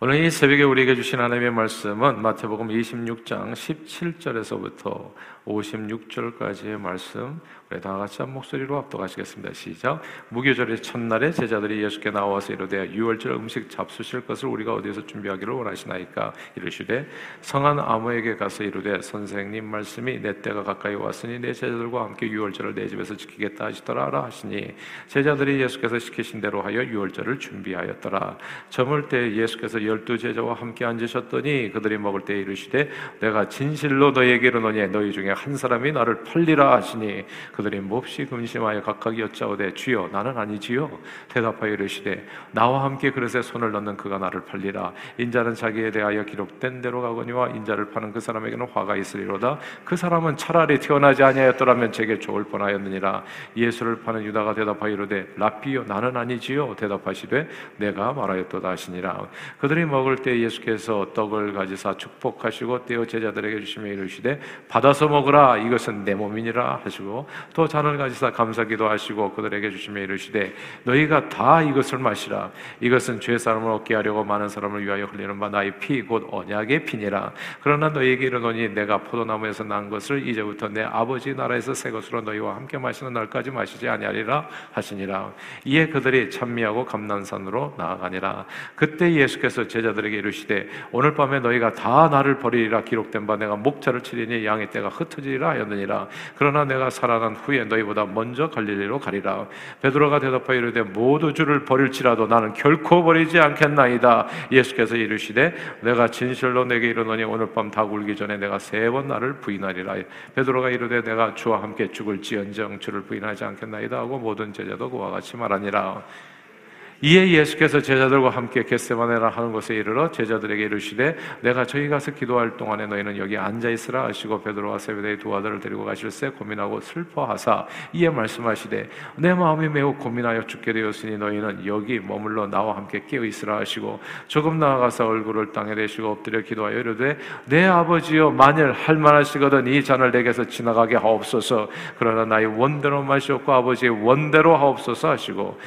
오늘 이 새벽에 우리에게 주신 하나님의 말씀은 마태복음 26장 17절에서부터 56절까지의 말씀 우리 다 같이 한 목소리로 압도하시겠습니다. 시작. 무교절의 첫날에 제자들이 예수께 나와서 이르되 유월절 음식 잡수실 것을 우리가 어디에서 준비하기를 원하시나이까 이르시되 성한 아무에게 가서 이르되 선생님 말씀이 내 때가 가까이 왔으니 내 제자들과 함께 유월절을 내 집에서 지키겠다 하시더라 하시니 제자들이 예수께서 시키신 대로 하여 유월절을 준비하였더라. 저물 때 예수께서 열두 제자와 함께 앉으셨더니 그들이 먹을 때 이르시되 내가 진실로 너에게 이르노니 너희 중에 한 사람이 나를 팔리라 하시니 그들이 몹시 근심하여 각각 여짜오되 주여 나는 아니지요. 대답하여 이르시되 나와 함께 그릇에 손을 넣는 그가 나를 팔리라. 인자는 자기에 대하여 기록된 대로 가거니와 인자를 파는 그 사람에게는 화가 있으리로다. 그 사람은 차라리 태어나지 아니하였더라면 제게 좋을 뻔하였느니라. 예수를 파는 유다가 대답하여 이르되 라피요 나는 아니지요. 대답하시되 내가 말하였도다 하시니라. 그들이 먹을 때 예수께서 떡을 가지사 축복하시고 떼어 제자들에게 주시며 이르시되 받아서 먹으라. 이것은 내 몸이니라. 하시고 또 잔을 가지사 감사기도 하시고 그들에게 주시며 이르시되 너희가 다 이것을 마시라. 이것은 죄 사람을 얻게 하려고 많은 사람을 위하여 흘리는 바 나의 피 곧 언약의 피니라. 그러나 너희에게 이르노니 내가 포도나무에서 난 것을 이제부터 내 아버지 나라에서 새 것으로 너희와 함께 마시는 날까지 마시지 아니하리라. 하시니라. 이에 그들이 찬미하고 감난산으로 나아가니라. 그때 예수께서 제자들에게 이르시되 오늘 밤에 너희가 다 나를 버리리라 기록된 바 내가 목자를 치리니 양의 때가 흩어지리라 하였느니라 그러나 내가 살아난 후에 너희보다 먼저 갈릴리로 가리라. 베드로가 대답하여 이르되 모두 주를 버릴지라도 나는 결코 버리지 않겠나이다. 예수께서 이르시되 내가 진실로 내게 이르노니 오늘 밤 다 굴기 전에 내가 세 번 나를 부인하리라. 베드로가 이르되 내가 주와 함께 죽을지언정 주를 부인하지 않겠나이다 하고 모든 제자도 그와 같이 말하니라. 이에 예수께서 제자들과 함께 겟세마네라 하는 곳에 이르러 제자들에게 이르시되 내가 저희 가서 기도할 동안에 너희는 여기 앉아 있으라 하시고 베드로와 세베대의 두 아들을 데리고 가실새 고민하고 슬퍼하사 이에 말씀하시되 내 마음이 매우 고민하여 죽게 되었으니 너희는 여기 머물러 나와 함께 깨어 있으라 하시고 조금 나아가서 얼굴을 땅에 대시고 엎드려 기도하여 이르되 내 아버지여 만일 할 만하시거든 이 잔을 내게서 지나가게 하옵소서. 그러나 나의 원대로 마시옵고 아버지의 원대로 하옵소서 하시고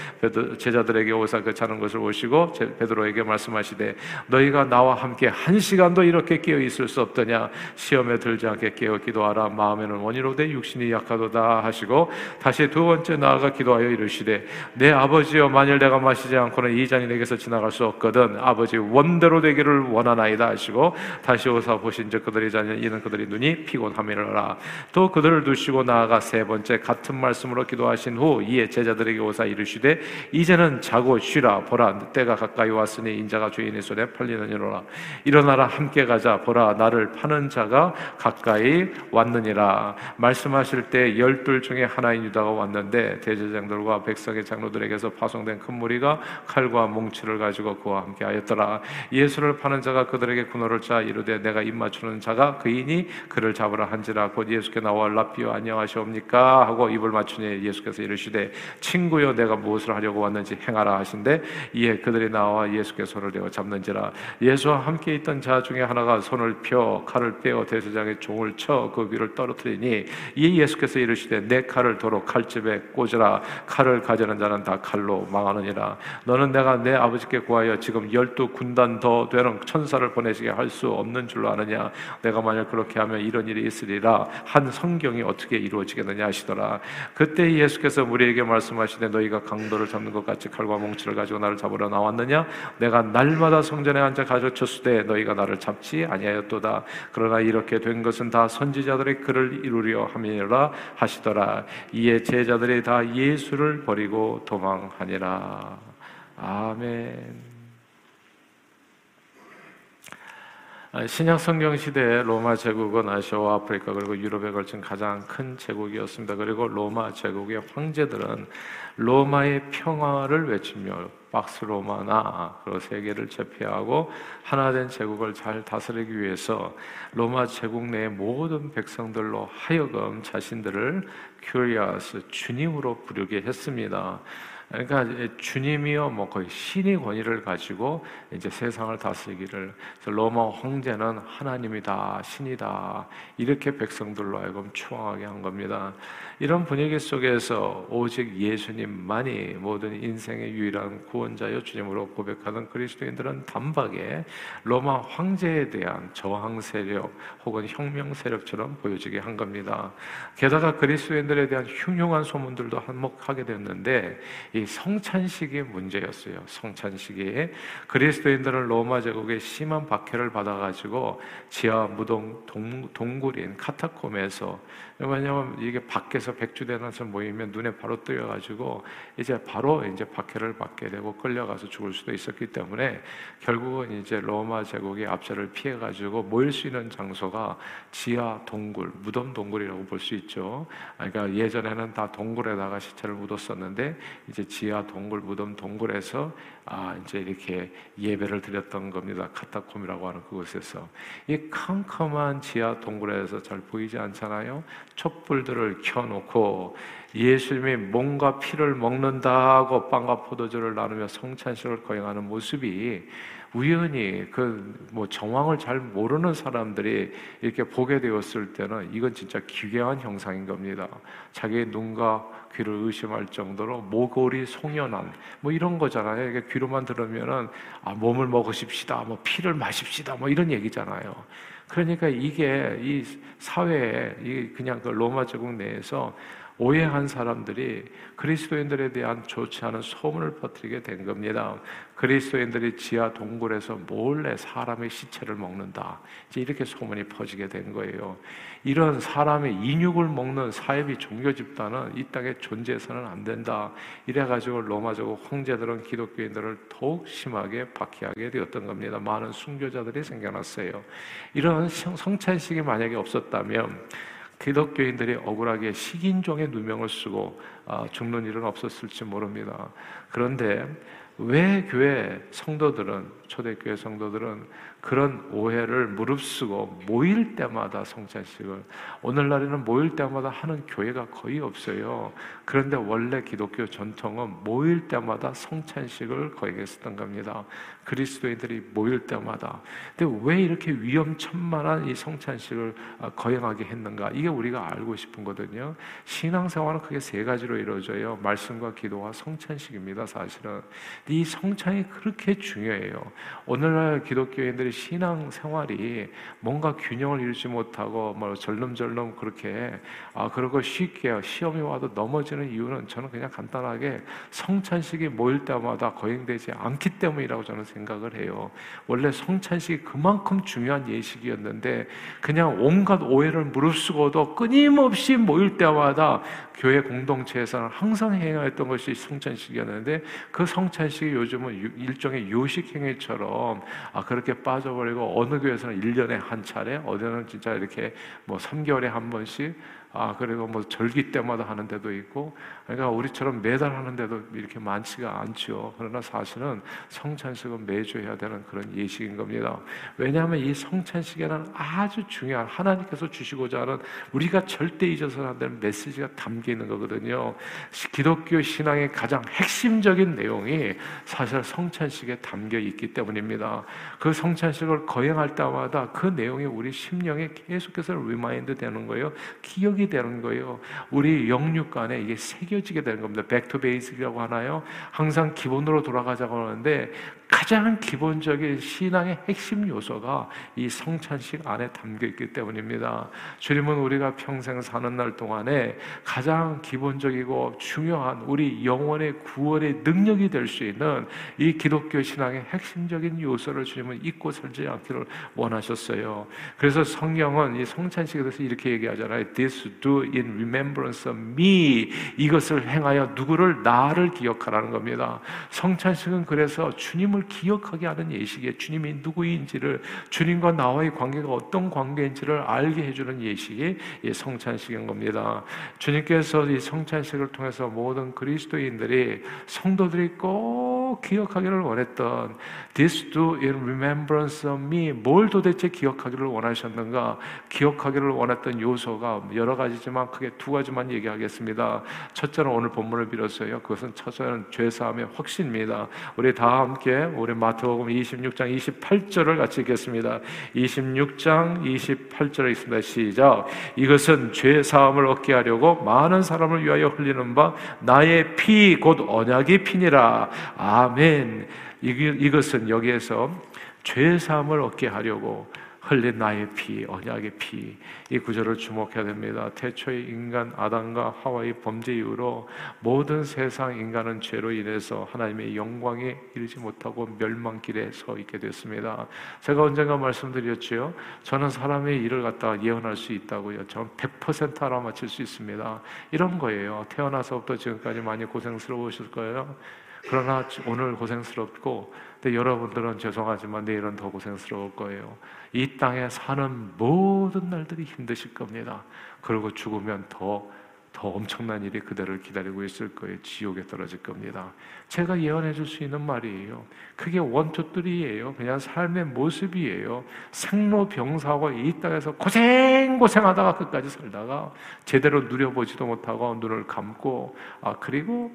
제자들에게 오사 그 자는 것을 오시고 베드로에게 말씀하시되 너희가 나와 함께 한 시간도 이렇게 깨어 있을 수 없더냐? 시험에 들지 않게 깨어 기도하라. 마음에는 원이로 돼 육신이 약하도다 하시고 다시 두 번째 나아가 기도하여 이르시되 내 아버지여 만일 내가 마시지 않고는 이 잔이 내게서 지나갈 수 없거든 아버지 원대로 되기를 원하나이다 하시고 다시 오사 보신즉 그들이 자녀 이는 그들이 눈이 피곤함이라. 또 그들을 두시고 나아가 세 번째 같은 말씀으로 기도하신 후 이에 제자들에게 오사 이르시되 이제는 자고 자고 쉬라 보라 때가 가까이 왔으니 인자가 주인의 손에 팔리느니라. 일어나라 함께 가자 보라 나를 파는 자가 가까이 왔느니라. 말씀하실 때 열둘 중에 하나인 유다가 왔는데 대제장들과 백성의 장로들에게서 파송된 큰 무리가 칼과 뭉치를 가지고 그와 함께 하였더라. 예수를 파는 자가 그들에게 군호를 짜 이르되 내가 입 맞추는 자가 그이니 그를 잡으라 한지라. 곧 예수께 나와 라피오 안녕하시옵니까? 하고 입을 맞추니 예수께서 이르시되 친구여 내가 무엇을 하려고 왔는지 행하라 하신데 이에 그들이 나와 예수께 손을 대어 잡는지라. 예수와 함께 있던 자 중에 하나가 손을 펴 칼을 빼어 대제장의 종을 쳐 그 위를 떨어뜨리니 이에 예수께서 이르시되 내 칼을 도로 칼집에 꽂으라. 칼을 가져는 자는 다 칼로 망하느니라. 너는 내가 내 아버지께 구하여 지금 열두 군단 더 되는 천사를 보내시게 할 수 없는 줄로 아느냐? 내가 만약 그렇게 하면 이런 일이 있으리라. 한 성경이 어떻게 이루어지겠느냐 하시더라. 그때 예수께서 우리에게 말씀하시되 너희가 강도를 잡는 것 같이 칼과 몽치를 가지고 나를 잡으러 나왔느냐? 내가 날마다 성전에 앉아 가르쳤으되 너희가 나를 잡지 아니하였도다. 그러나 이렇게 된 것은 다 선지자들의 글을 이루려 함이라 하시더라. 이에 제자들이 다 예수를 버리고 도망하니라. 아멘. 신약 성경 시대에 로마 제국은 아시아와 아프리카 그리고 유럽에 걸친 가장 큰 제국이었습니다. 그리고 로마 제국의 황제들은 로마의 평화를 외치며 팍스 로마나 그리고 세계를 제패하고 하나된 제국을 잘 다스리기 위해서 로마 제국 내의 모든 백성들로 하여금 자신들을 κύριος 주님으로 부르게 했습니다. 그러니까 주님이요 뭐 거의 신의 권위를 가지고 이제 세상을 다스리기를 로마 황제는 하나님이다 신이다 이렇게 백성들로 하여금 추앙하게 한 겁니다. 이런 분위기 속에서 오직 예수님만이 모든 인생의 유일한 구원자여 주님으로 고백하는 그리스도인들은 단박에 로마 황제에 대한 저항 세력 혹은 혁명 세력처럼 보여지게 한 겁니다. 게다가 그리스도인들에 대한 흉흉한 소문들도 한몫하게 됐는데 이 성찬식이 문제였어요. 성찬식이 그리스도인들은 로마 제국의 심한 박해를 받아가지고 지하 무동 동, 굴인 카타콤에서 왜냐하면 이게 밖에서 백주대나서 모이면 눈에 바로 뜨여가지고 이제 바로 이제 박해를 받게 되고 끌려가서 죽을 수도 있었기 때문에 결국은 이제 로마 제국의 압제를 피해가지고 모일 수 있는 장소가 지하 동굴, 무덤 동굴이라고 볼 수 있죠. 그러니까 예전에는 다 동굴에다가 시체를 묻었었는데 이제 지하 동굴, 무덤 동굴에서 아 이제 이렇게 예배를 드렸던 겁니다. 카타콤이라고 하는 그곳에서 이 캄캄한 지하 동굴에서 잘 보이지 않잖아요. 촛불들을 켜놓고 예수님이 몸과 피를 먹는다고 빵과 포도주를 나누며 성찬식을 거행하는 모습이 우연히 그 뭐 정황을 잘 모르는 사람들이 이렇게 보게 되었을 때는 이건 진짜 기괴한 형상인 겁니다. 자기의 눈과 귀를 의심할 정도로 모골이 송연한 뭐 이런 거잖아요. 이게 귀로만 들으면은 아 몸을 먹으십시다, 뭐 피를 마십시다, 뭐 이런 얘기잖아요. 그러니까 이게 이 사회에 이 그냥 그 로마 제국 내에서 오해한 사람들이 그리스도인들에 대한 좋지 않은 소문을 퍼뜨리게 된 겁니다. 그리스도인들이 지하 동굴에서 몰래 사람의 시체를 먹는다. 이제 이렇게 소문이 퍼지게 된 거예요. 이런 사람의 인육을 먹는 사회비 종교 집단은 이 땅에 존재해서는 안 된다. 이래가지고 로마적 황제들은 기독교인들을 더욱 심하게 박해하게 되었던 겁니다. 많은 순교자들이 생겨났어요. 이런 성찬식이 만약에 없었다면 기독교인들이 억울하게 식인종의 누명을 쓰고 아, 죽는 일은 없었을지 모릅니다. 그런데 왜 교회 성도들은 초대교회 성도들은 그런 오해를 무릅쓰고 모일 때마다 성찬식을 오늘날에는 모일 때마다 하는 교회가 거의 없어요. 그런데 원래 기독교 전통은 모일 때마다 성찬식을 거행했었던 겁니다. 그리스도인들이 모일 때마다. 근데 왜 이렇게 위험천만한 이 성찬식을 아, 거행하게 했는가? 이게 우리가 알고 싶은 거든요. 신앙생활은 크게 세 가지로 이루어져요. 말씀과 기도와 성찬식입니다. 사실은 이 성찬이 그렇게 중요해요. 오늘날 기독교인들이 신앙 생활이 뭔가 균형을 이루지 못하고 뭐 절름절름 그렇게 아 그러고 쉽게 시험이 와도 넘어지는 이유는 저는 그냥 간단하게 성찬식이 모일 때마다 거행되지 않기 때문이라고 저는 생각을 해요. 원래 성찬식이 그만큼 중요한 예식이었는데 그냥 온갖 오해를 무릅쓰고도 끊임없이 모일 때마다 교회 공동체에서는 항상 행하였던 것이 성찬식이었는데 그 성찬식이 요즘은 일종의 요식 행위처럼 아 그렇게 빠져버리고 어느 교회에서는 1년에 한 차례 어디는 진짜 이렇게 뭐 3개월에 한 번씩 아, 그리고 뭐 절기 때마다 하는 데도 있고, 그러니까 우리처럼 매달 하는 데도 이렇게 많지가 않죠. 그러나 사실은 성찬식은 매주 해야 되는 그런 예식인 겁니다. 왜냐하면 이 성찬식에는 아주 중요한 하나님께서 주시고자 하는 우리가 절대 잊어서는 안 되는 메시지가 담겨 있는 거거든요. 기독교 신앙의 가장 핵심적인 내용이 사실 성찬식에 담겨 있기 때문입니다. 그 성찬식을 거행할 때마다 그 내용이 우리 심령에 계속해서 remind 되는 거예요. 기억이 기억이 되는 거예요. 우리 영육 간에 이게 새겨지게 되는 겁니다. back to basic이라고 하나요? 항상 기본으로 돌아가자고 하는데 가장 기본적인 신앙의 핵심 요소가 이 성찬식 안에 담겨 있기 때문입니다. 주님은 우리가 평생 사는 날 동안에 가장 기본적이고 중요한 우리 영혼의 구원의 능력이 될 수 있는 이 기독교 신앙의 핵심적인 요소를 주님은 잊고 살지 않기를 원하셨어요. 그래서 성경은 이 성찬식에 대해서 이렇게 얘기하잖아요. This do in remembrance of me. 이것을 행하여 누구를 나를 기억하라는 겁니다. 성찬식은 그래서 주님을 기억하게 하는 예식에 주님이 누구인지를 주님과 나와의 관계가 어떤 관계인지를 알게 해주는 예식이 성찬식인 겁니다. 주님께서 이 성찬식을 통해서 모든 그리스도인들이 성도들이 꼭 꼭 기억하기를 원했던 This do in remembrance of me. 뭘 도대체 기억하기를 원하셨는가? 기억하기를 원했던 요소가 여러 가지지만 크게 두 가지만 얘기하겠습니다. 첫째는 오늘 본문을 빌어서요. 그것은 첫째는 죄사함의 확신입니다. 우리 다 함께 우리 마태복음 26장 28절을 같이 읽겠습니다. 26장 28절에 있습니다. 시작. 이것은 죄 사함을 얻게 하려고 많은 사람을 위하여 흘리는 바 나의 피 곧 언약의 피니라. 아 멘. 이것은 여기에서 죄 사함을 얻게 하려고 흘린 나의 피, 언약의 피. 이 구절을 주목해야 됩니다. 태초의 인간 아담과 하와의 범죄 이후로 모든 세상 인간은 죄로 인해서 하나님의 영광에 이르지 못하고 멸망길에 서 있게 됐습니다. 제가 언젠가 말씀드렸지요. 저는 사람의 일을 갖다가 예언할 수 있다고요. 저는 100% 알아맞힐 수 있습니다. 이런 거예요. 태어나서부터 지금까지 많이 고생스러우실 거예요. 그러나 오늘 고생스럽고 근데 여러분들은 죄송하지만 내일은 더 고생스러울 거예요. 이 땅에 사는 모든 날들이 힘드실 겁니다. 그리고 죽으면 더, 더 엄청난 일이 그대를 기다리고 있을 거예요. 지옥에 떨어질 겁니다. 제가 예언해 줄 수 있는 말이에요. 그게 원투들이에요. 그냥 삶의 모습이에요. 생로병사하고 이 땅에서 고생 고생 하다가 끝까지 살다가 제대로 누려보지도 못하고 눈을 감고 아 그리고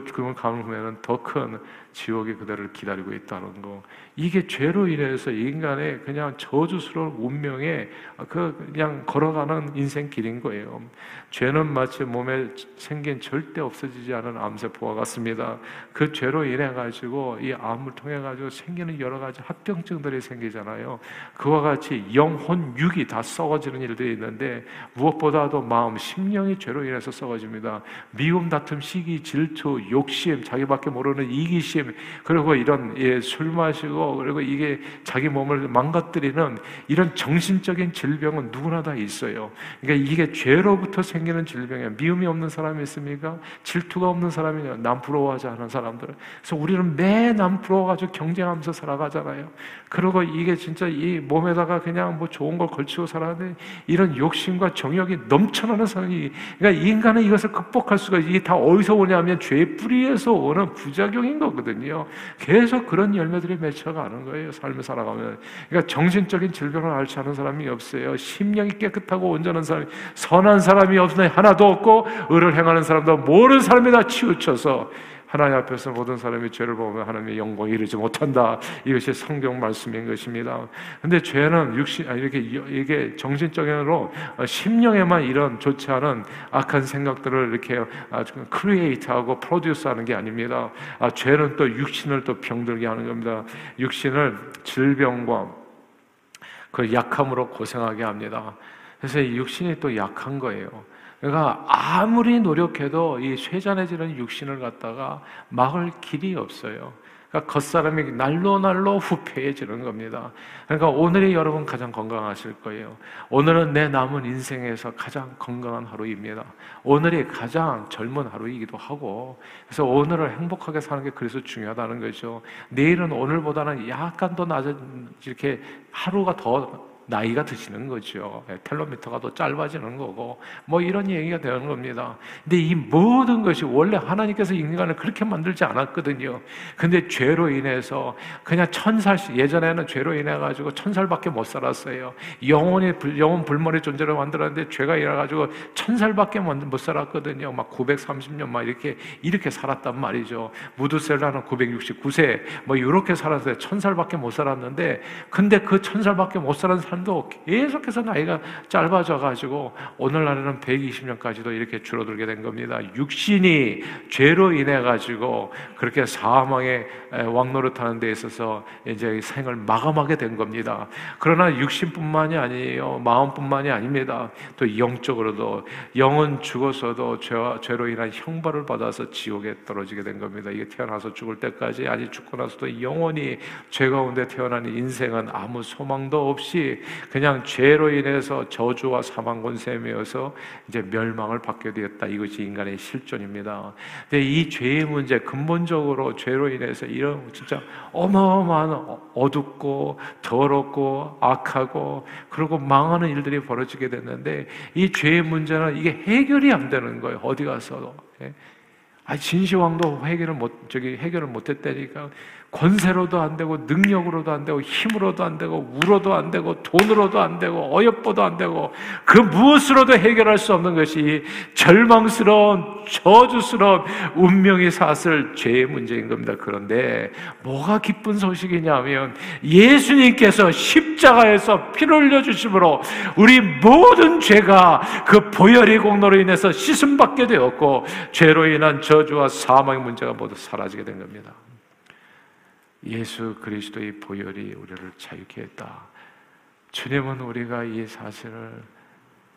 그 그걸 감으면 더큰 지옥이 그대를 기다리고 있다는 거. 이게 죄로 인해서 인간의 그냥 저주스러운 운명에 그 그냥 걸어가는 인생 길인 거예요. 죄는 마치 몸에 생긴 절대 없어지지 않은 암세포와 같습니다. 그 죄로 인해 가지고 이 암을 통해 가지고 생기는 여러 가지 합병증들이 생기잖아요. 그와 같이 영혼 육이 다 썩어지는 일들이 있는데 무엇보다도 마음 심령이 죄로 인해서 썩어집니다. 미움, 다툼, 시기, 질투, 욕심, 자기밖에 모르는 이기심, 그리고 이런 예, 술 마시고 그리고 이게 자기 몸을 망가뜨리는 이런 정신적인 질병은 누구나 다 있어요. 그러니까 이게 죄로부터 생기는 질병이에요. 미움이 없는 사람이 있습니까? 질투가 없는 사람이 남 부러워하지 않은 사람들. 그래서 우리는 매 남 부러워가지고 경쟁하면서 살아가잖아요. 그리고 이게 진짜 이 몸에다가 그냥 뭐 좋은 걸 걸치고 살아는데 이런 욕심과 정욕이 넘쳐나는 사람이 그러니까 인간은 이것을 극복할 수가 이게 다 어디서 오냐면 죄의 뿌리에서 오는 부작용인 거거든요. 계속 그런 열매들이 맺혀가는 거예요. 삶을 살아가면. 그러니까 정신적인 질병을 앓지 않은 사람이 없어요. 심령이 깨끗하고 온전한 사람이 선한 사람이 없으니 하나도 없고 의를 행하는 사람도 모든 사람이 다 치우쳐서 하나님 앞에서 모든 사람이 죄를 범하면 하나님의 영광에 이르지 못한다. 이것이 성경 말씀인 것입니다. 근데 죄는 육신, 이렇게, 이게 정신적으로 심령에만 이런 좋지 않은 악한 생각들을 이렇게 create하고 produce 하는 게 아닙니다. 아, 죄는 또 육신을 또 병들게 하는 겁니다. 육신을 질병과 그 약함으로 고생하게 합니다. 그래서 이 육신이 또 약한 거예요. 그러니까 아무리 노력해도 이 쇠잔해지는 육신을 갖다가 막을 길이 없어요. 그러니까 겉사람이 날로 날로 후패해지는 겁니다. 그러니까 오늘이 여러분 가장 건강하실 거예요. 오늘은 내 남은 인생에서 가장 건강한 하루입니다. 오늘이 가장 젊은 하루이기도 하고, 그래서 오늘을 행복하게 사는 게 그래서 중요하다는 거죠. 내일은 오늘보다는 약간 더 낮은 이렇게 하루가 더 나이가 드시는 거죠. 예, 텔로미터가 더 짧아지는 거고, 뭐 이런 얘기가 되는 겁니다. 근데 이 모든 것이 원래 하나님께서 인간을 그렇게 만들지 않았거든요. 근데 죄로 인해서 그냥 천살, 예전에는 죄로 인해 가지고 천살밖에 못 살았어요. 영혼이, 영혼 불머리 존재를 만들었는데 죄가 일어나가지고 천살밖에 못 살았거든요. 막 930년 막 이렇게, 이렇게 살았단 말이죠. 무드셀라는 969세, 뭐 이렇게 살았어요. 천살밖에 못 살았는데, 근데 그 천살밖에 못 살은 삶도 계속해서 나이가 짧아져 가지고 오늘날에는 120년까지도 이렇게 줄어들게 된 겁니다. 육신이 죄로 인해 가지고 그렇게 사망의 왕노릇하는 데 있어서 이제 생을 마감하게 된 겁니다. 그러나 육신뿐만이 아니에요. 마음뿐만이 아닙니다. 또 영적으로도 영은 죽어서도 죄와 죄로 인한 형벌을 받아서 지옥에 떨어지게 된 겁니다. 이게 태어나서 죽을 때까지 아니 죽고 나서도 영원히 죄 가운데 태어난 인생은 아무 소망도 없이 그냥 죄로 인해서 저주와 사망 권세이어서 이제 멸망을 받게 되었다. 이것이 인간의 실존입니다. 근데 이 죄의 문제 근본적으로 죄로 인해서 이런 진짜 어마어마한 어둡고 더럽고 악하고 그리고 망하는 일들이 벌어지게 됐는데 이 죄의 문제는 이게 해결이 안 되는 거예요. 어디 가서도. 예? 아 진시황도 해결을 못 저기 해결을 못했다니까 권세로도 안 되고 능력으로도 안 되고 힘으로도 안 되고 우로도 안 되고 돈으로도 안 되고 어여뻐도 안 되고 그 무엇으로도 해결할 수 없는 것이 절망스러운 저주스러운 운명의 사슬 죄의 문제인 겁니다. 그런데 뭐가 기쁜 소식이냐면 예수님께서 십자가에서 피를 흘려 주심으로 우리 모든 죄가 그 보혈의 공로로 인해서 씻음 받게 되었고 죄로 인한 저주와 사망의 문제가 모두 사라지게 된 겁니다. 예수 그리스도의 보혈이 우리를 자유케 했다. 주님은 우리가 이 사실을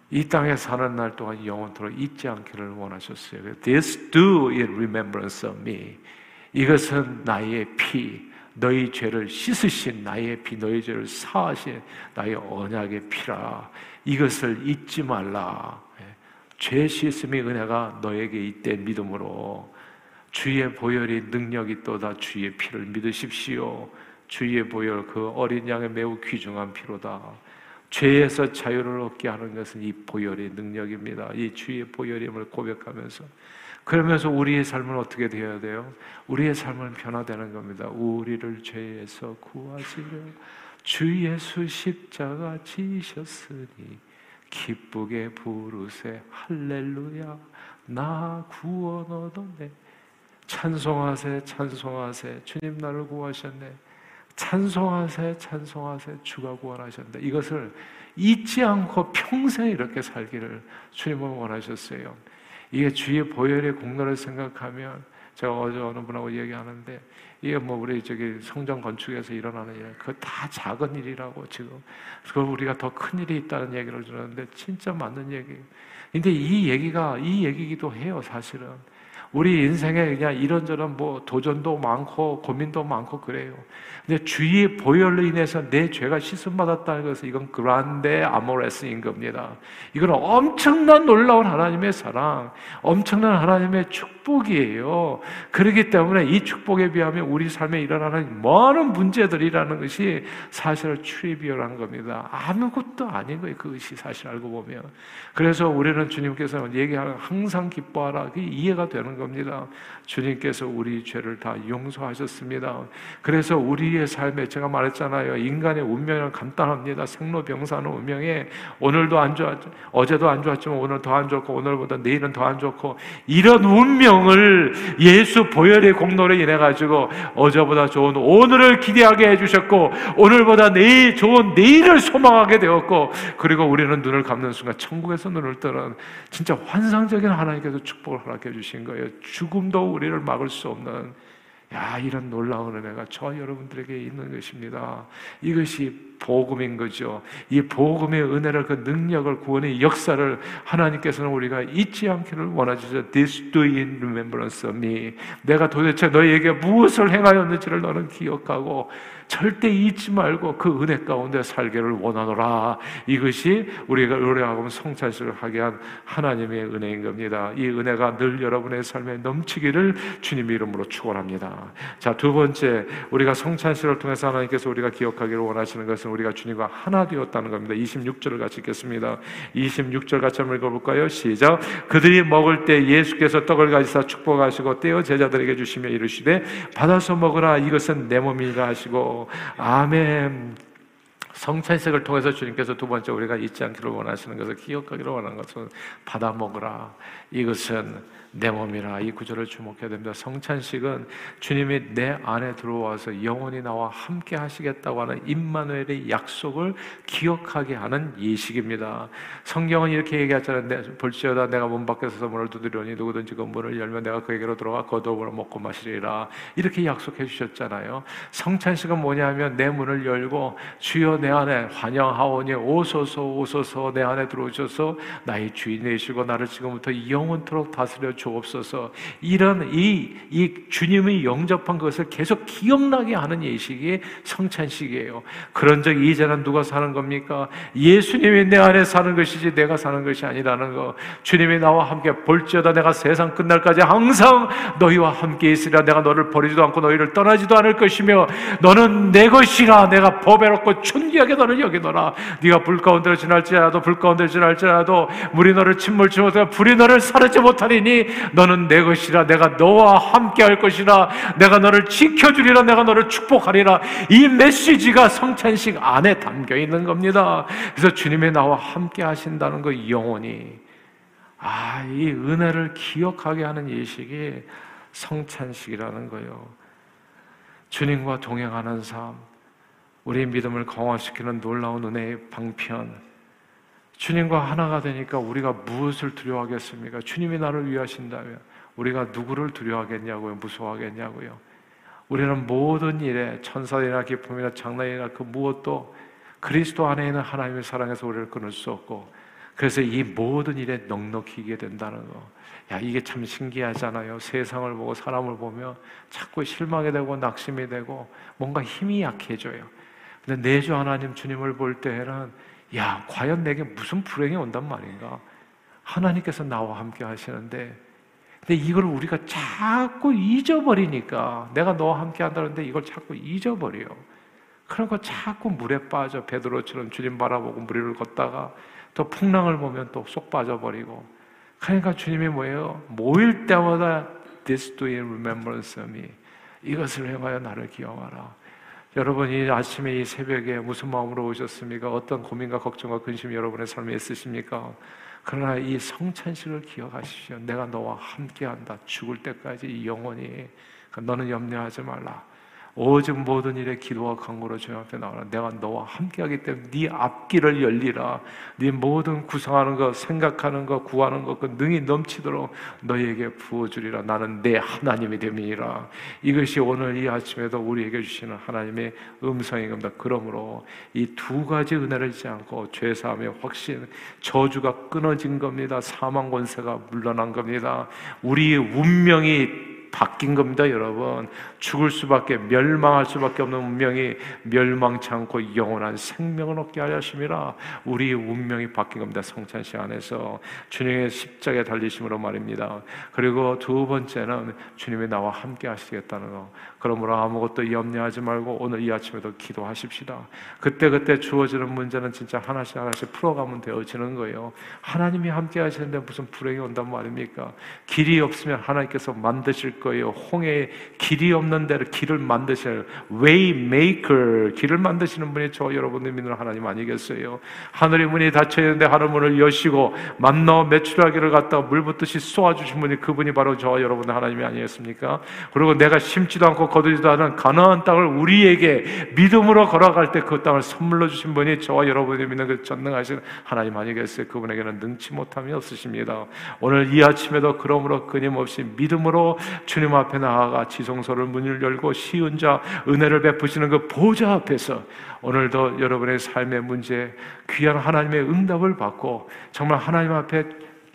이 땅에 사는 날 동안 영원토록 잊지 않기를 원하셨어요. This do in remembrance of me. 이것은 나의 피, 너희 죄를 씻으신 나의 피, 너희 죄를 사하신 나의 언약의 피라. 이것을 잊지 말라. 예. 죄 씻음의 은혜가 너에게 있대 믿음으로 주의 보혈이 능력이 또다 주의 피를 믿으십시오. 주의 보혈 그 어린 양의 매우 귀중한 피로다. 죄에서 자유를 얻게 하는 것은 이 보혈의 능력입니다. 이 주의 보혈임을 고백하면서 그러면서 우리의 삶은 어떻게 되어야 돼요? 우리의 삶은 변화되는 겁니다. 우리를 죄에서 구하시려 주 예수 십자가 지셨으니 기쁘게 부르세 할렐루야 나 구원 얻었네 찬송하세, 찬송하세. 주님 나를 구하셨네. 찬송하세, 찬송하세. 주가 구원하셨네. 이것을 잊지 않고 평생 이렇게 살기를 주님은 원하셨어요. 이게 주의 보혈의 공로를 생각하면 제가 어제 어느 분하고 얘기하는데 이게 뭐 우리 저기 성전 건축에서 일어나는 일, 그거 다 작은 일이라고 지금 그걸 우리가 더 큰 일이 있다는 얘기를 들었는데 진짜 맞는 얘기예요. 근데 이 얘기가 이 얘기기도 해요, 사실은. 우리 인생에 그냥 이런저런 뭐 도전도 많고 고민도 많고 그래요. 근데 주의 보혈로 인해서 내 죄가 씻음받았다는 것은 이건 그란데 아모레스인 겁니다. 이건 엄청난 놀라운 하나님의 사랑, 엄청난 하나님의 축복이에요. 그렇기 때문에 이 축복에 비하면 우리 삶에 일어나는 많은 문제들이라는 것이 사실 트리비얼한 겁니다. 아무것도 아닌 거예요. 그것이 사실 알고 보면. 그래서 우리는 주님께서 얘기하는 항상 기뻐하라. 이해가 되는 겁니다. 주님께서 우리 죄를 다 용서하셨습니다. 그래서 우리의 삶에 제가 말했잖아요. 인간의 운명은 간단합니다. 생로병사는 운명에 오늘도 안 좋았, 어제도 안 좋았지만 오늘 더 안 좋고 오늘보다 내일은 더 안 좋고 이런 운명을 예수 보혈의 공로로 인해 가지고 어제보다 좋은 오늘을 기대하게 해주셨고 오늘보다 내일 좋은 내일을 소망하게 되었고 그리고 우리는 눈을 감는 순간 천국에서 눈을 뜨는 진짜 환상적인 하나님께서 축복을 허락해 주신 거예요. 죽음도 우리를 막을 수 없는 야 이런 놀라운 은혜가 저 여러분들에게 있는 것입니다. 이것이 복음인 거죠. 이 복음의 은혜를 그 능력을 구원의 역사를 하나님께서는 우리가 잊지 않기를 원하시죠. This do in remembrance of me. 내가 도대체 너희에게 무엇을 행하였는지를 너는 기억하고 절대 잊지 말고 그 은혜 가운데 살기를 원하노라. 이것이 우리가 의뢰하고 성찬식을 하게 한 하나님의 은혜인 겁니다. 이 은혜가 늘 여러분의 삶에 넘치기를 주님 이름으로 축원합니다. 자, 두 번째 우리가 성찬식을 통해서 하나님께서 우리가 기억하기를 원하시는 것은 우리가 주님과 하나 되었다는 겁니다. 26절을 같이 읽겠습니다. 26절 같이 한번 읽어볼까요? 시작. 그들이 먹을 때 예수께서 떡을 가지사 축복하시고 떼어 제자들에게 주시며 이르시되 받아서 먹으라 이것은 내 몸이라 하시고 아멘. 성찬식을 통해서 주님께서 두 번째 우리가 잊지 않기를 원하시는 것을 기억하기를 원하는 것은 받아 먹으라. 이것은 내 몸이라 이 구절을 주목해야 됩니다. 성찬식은 주님이 내 안에 들어와서 영원히 나와 함께 하시겠다고 하는 임마누엘의 약속을 기억하게 하는 예식입니다. 성경은 이렇게 얘기하잖아요. 볼지어다 내가 문 밖에서 문을 두드리니 누구든지 그 문을 열면 내가 그에게로 들어가 거더불어 먹고 마시리라. 이렇게 약속해 주셨잖아요. 성찬식은 뭐냐면 내 문을 열고 주여 내 안에 환영하오니 오소서 오소서 내 안에 들어오셔서 나의 주인 되시고 나를 지금부터 영원토록 다스려 주 주옵소서. 이런 이, 이 주님의 영접한 것을 계속 기억나게 하는 예식이 성찬식이에요. 그런 적 이제는 누가 사는 겁니까? 예수님이 내 안에 사는 것이지 내가 사는 것이 아니라는 거. 주님이 나와 함께 볼지어다 내가 세상 끝날까지 항상 너희와 함께 있으리라 내가 너를 버리지도 않고 너희를 떠나지도 않을 것이며 너는 내 것이라 내가 보배롭고 존귀하게 너를 여기노라. 네가 불 가운데로 지날지라도 불 가운데로 지날지라도 물이 너를 침몰치 못하 불이 너를 사르지 못하리니 너는 내 것이라 내가 너와 함께 할 것이라 내가 너를 지켜주리라 내가 너를 축복하리라 이 메시지가 성찬식 안에 담겨 있는 겁니다. 그래서 주님의 나와 함께 하신다는 거 영원히 아, 이 은혜를 기억하게 하는 예식이 성찬식이라는 거예요. 주님과 동행하는 삶, 우리의 믿음을 강화시키는 놀라운 은혜의 방편. 주님과 하나가 되니까 우리가 무엇을 두려워하겠습니까? 주님이 나를 위하신다면 우리가 누구를 두려워하겠냐고요? 무서워하겠냐고요? 우리는 모든 일에 천사이나 기쁨이나 장난이나 그 무엇도 그리스도 안에 있는 하나님의 사랑에서 우리를 끊을 수 없고 그래서 이 모든 일에 넉넉히게 된다는 거. 야, 이게 참 신기하잖아요. 세상을 보고 사람을 보면 자꾸 실망이 되고 낙심이 되고 뭔가 힘이 약해져요. 근데 내주 하나님 주님을 볼 때에는 야, 과연 내게 무슨 불행이 온단 말인가? 하나님께서 나와 함께 하시는데 근데 이걸 우리가 자꾸 잊어버리니까 내가 너와 함께 한다는데 이걸 자꾸 잊어버려요. 그러니까 자꾸 물에 빠져 베드로처럼 주님 바라보고 무리를 걷다가 또 풍랑을 보면 또 쏙 빠져버리고 그러니까 주님이 뭐예요? 모일 때마다 This do remembrance of me 이것을 행하여 나를 기억하라 여러분 이 아침에 이 새벽에 무슨 마음으로 오셨습니까? 어떤 고민과 걱정과 근심이 여러분의 삶에 있으십니까? 그러나 이 성찬식을 기억하십시오. 내가 너와 함께한다. 죽을 때까지 영원히. 너는 염려하지 말라. 오직 모든 일에 기도와 간구로 주님 앞에 나오라. 내가 너와 함께하기 때문에 네 앞길을 열리라. 네 모든 구성하는 것, 생각하는 것, 구하는 것, 그 능이 넘치도록 너희에게 부어주리라. 나는 내 하나님이 됨이니라. 이것이 오늘 이 아침에도 우리에게 주시는 하나님의 음성인 겁니다. 그러므로 이 두 가지 은혜를 잊지 않고 죄사함의 확신, 저주가 끊어진 겁니다. 사망 권세가 물러난 겁니다. 우리의 운명이 바뀐 겁니다, 여러분. 죽을 수밖에 멸망할 수밖에 없는 운명이 멸망치 않고 영원한 생명을 얻게 하심이라 우리 운명이 바뀐 겁니다. 성찬식 안에서 주님의 십자가에 달리심으로 말입니다. 그리고 두 번째는 주님이 나와 함께 하시겠다는 거. 그러므로 아무것도 염려하지 말고 오늘 이 아침에도 기도하십시다. 그때 그때 주어지는 문제는 진짜 하나씩 하나씩 풀어가면 되어지는 거예요. 하나님이 함께 하시는데 무슨 불행이 온단 말입니까? 길이 없으면 하나님께서 만드실 거 예요. 홍해에 길이 없는 데를 길을 만드실 way maker 길을 만드시는 분이 저 여러분들 믿는 하나님 아니겠어요? 하늘의 문이 닫혀 있는데 하늘 문을 여시고 만나 매출하기를 갖다가 물 붓듯이 쏘아 주신 분이 그분이 바로 저 여러분들 하나님이 아니겠습니까? 그리고 내가 심지도 않고 거두지도 않은 가나안 땅을 우리에게 믿음으로 걸어갈 때 그 땅을 선물로 주신 분이 저와 여러분이 믿는 그 전능하신 하나님 아니겠어요? 그분에게는 능치 못함이 없으십니다. 오늘 이 아침에도 그러므로 끊임없이 믿음으로 주님 앞에 나아가 지성소를 문을 열고 시은 자 은혜를 베푸시는 그 보좌 앞에서 오늘도 여러분의 삶의 문제 귀한 하나님의 응답을 받고 정말 하나님 앞에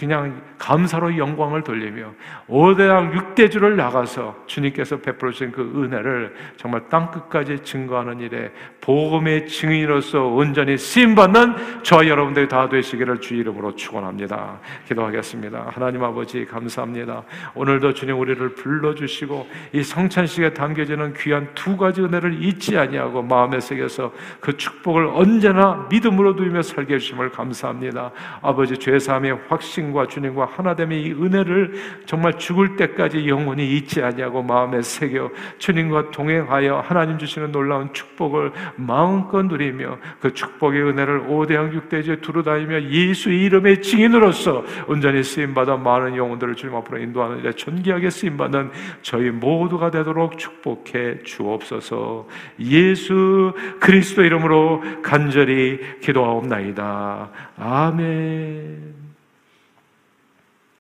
그냥 감사로 영광을 돌리며 오대양 육대주를 나가서 주님께서 베풀어 주신 그 은혜를 정말 땅 끝까지 증거하는 일에 복음의 증인으로서 온전히 쓰임 받는 저 여러분들이 다 되시기를 주 이름으로 축원합니다. 기도하겠습니다. 하나님 아버지 감사합니다. 오늘도 주님 우리를 불러 주시고 이 성찬식에 담겨지는 귀한 두 가지 은혜를 잊지 아니하고 마음에 새겨서 그 축복을 언제나 믿음으로 누리며 살게 해 주심을 감사합니다. 아버지 죄 사함의 확신 하나님과 주님과 하나됨의 이 은혜를 정말 죽을 때까지 영원히 잊지 아니하고 마음에 새겨 주님과 동행하여 하나님 주시는 놀라운 축복을 마음껏 누리며 그 축복의 은혜를 오대양 육대주에 두루다니며 예수 이름의 증인으로서 온전히 쓰임 받아 많은 영혼들을 주님 앞으로 인도하는 데 존귀하게 쓰임 받는 저희 모두가 되도록 축복해 주옵소서. 예수 그리스도 이름으로 간절히 기도하옵나이다. 아멘.